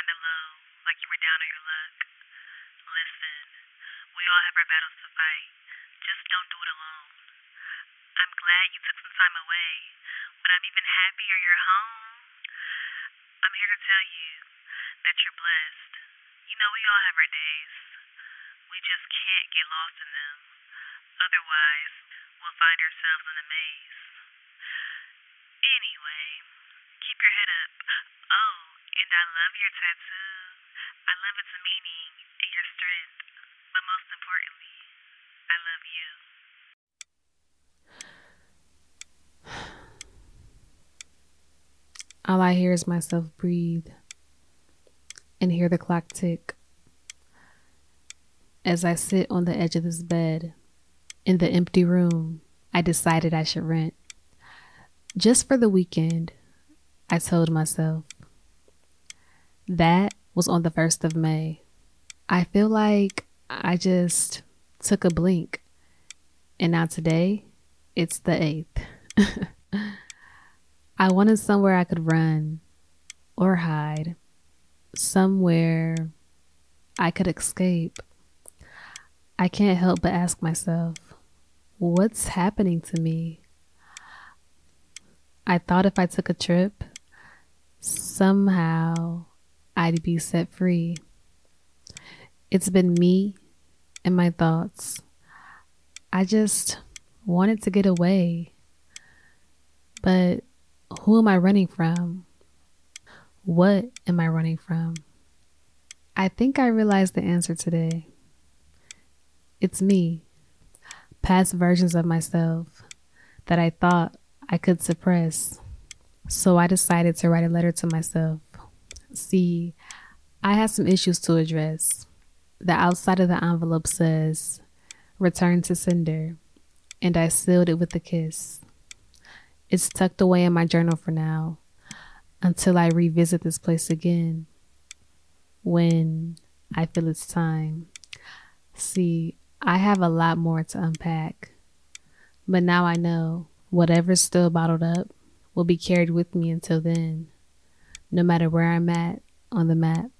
kind of low, like you were down on your luck. Listen, we all have our battles to fight. Just don't do it alone. I'm glad you took some time away, but I'm even happier you're home. I'm here to tell you that you're blessed. You know, we all have our days. We just can't get lost in them. Otherwise, we'll find ourselves in a maze. Anyway, keep your head up. Oh, and I love your tattoo. I love its meaning and your strength. But most importantly, I love you. All I hear is myself breathe and hear the clock tick. As I sit on the edge of this bed in the empty room I decided I should rent. Just for the weekend, I told myself. That was on the 1st of May. I feel like I just took a blink. And now today, it's the 8th. I wanted somewhere I could run or hide, somewhere I could escape. I can't help but ask myself, what's happening to me? I thought if I took a trip, somehow I'd be set free. It's been me and my thoughts. I just wanted to get away. But who am I running from? What am I running from? I think I realized the answer today. It's me, past versions of myself that I thought I could suppress. So I decided to write a letter to myself. See, I have some issues to address. The outside of the envelope says, Return to sender, and I sealed it with a kiss. It's tucked away in my journal for now until I revisit this place again when I feel it's time. See, I have a lot more to unpack, but now I know whatever's still bottled up will be carried with me until then, no matter where I'm at on the map.